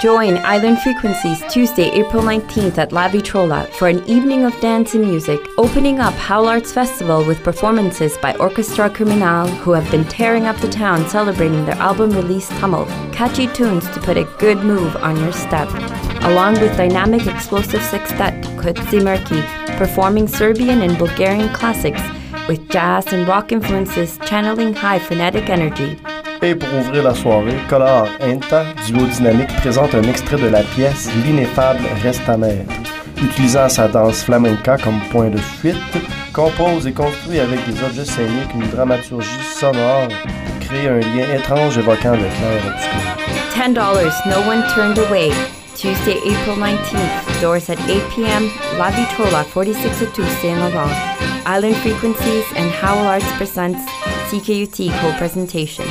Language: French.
Join Island Frequencies Tuesday, April 19th at La Vitrola for an evening of dance and music, opening up Howl Arts Festival with performances by Orchestra Criminal, who have been tearing up the town celebrating their album release Tummel. Catchy tunes to put a good move on your step. Along with dynamic explosive sextet Kutsi Murky, performing Serbian and Bulgarian classics with jazz and rock influences channeling high frenetic energy. Et pour ouvrir la soirée, Color Enta, duo dynamique, présente un extrait de la pièce L'ineffable reste amère. Utilisant sa danse flamenca comme point de fuite, compose et construit avec des objets scéniques une dramaturgie sonore pour créer un lien étrange évoquant le clair obscur. $10, no one turned away. Tuesday, April 19th, doors at 8 p.m., La Vitrola, 4602 Saint Laurent. Island Frequencies and Howl Arts presents CKUT co-presentation.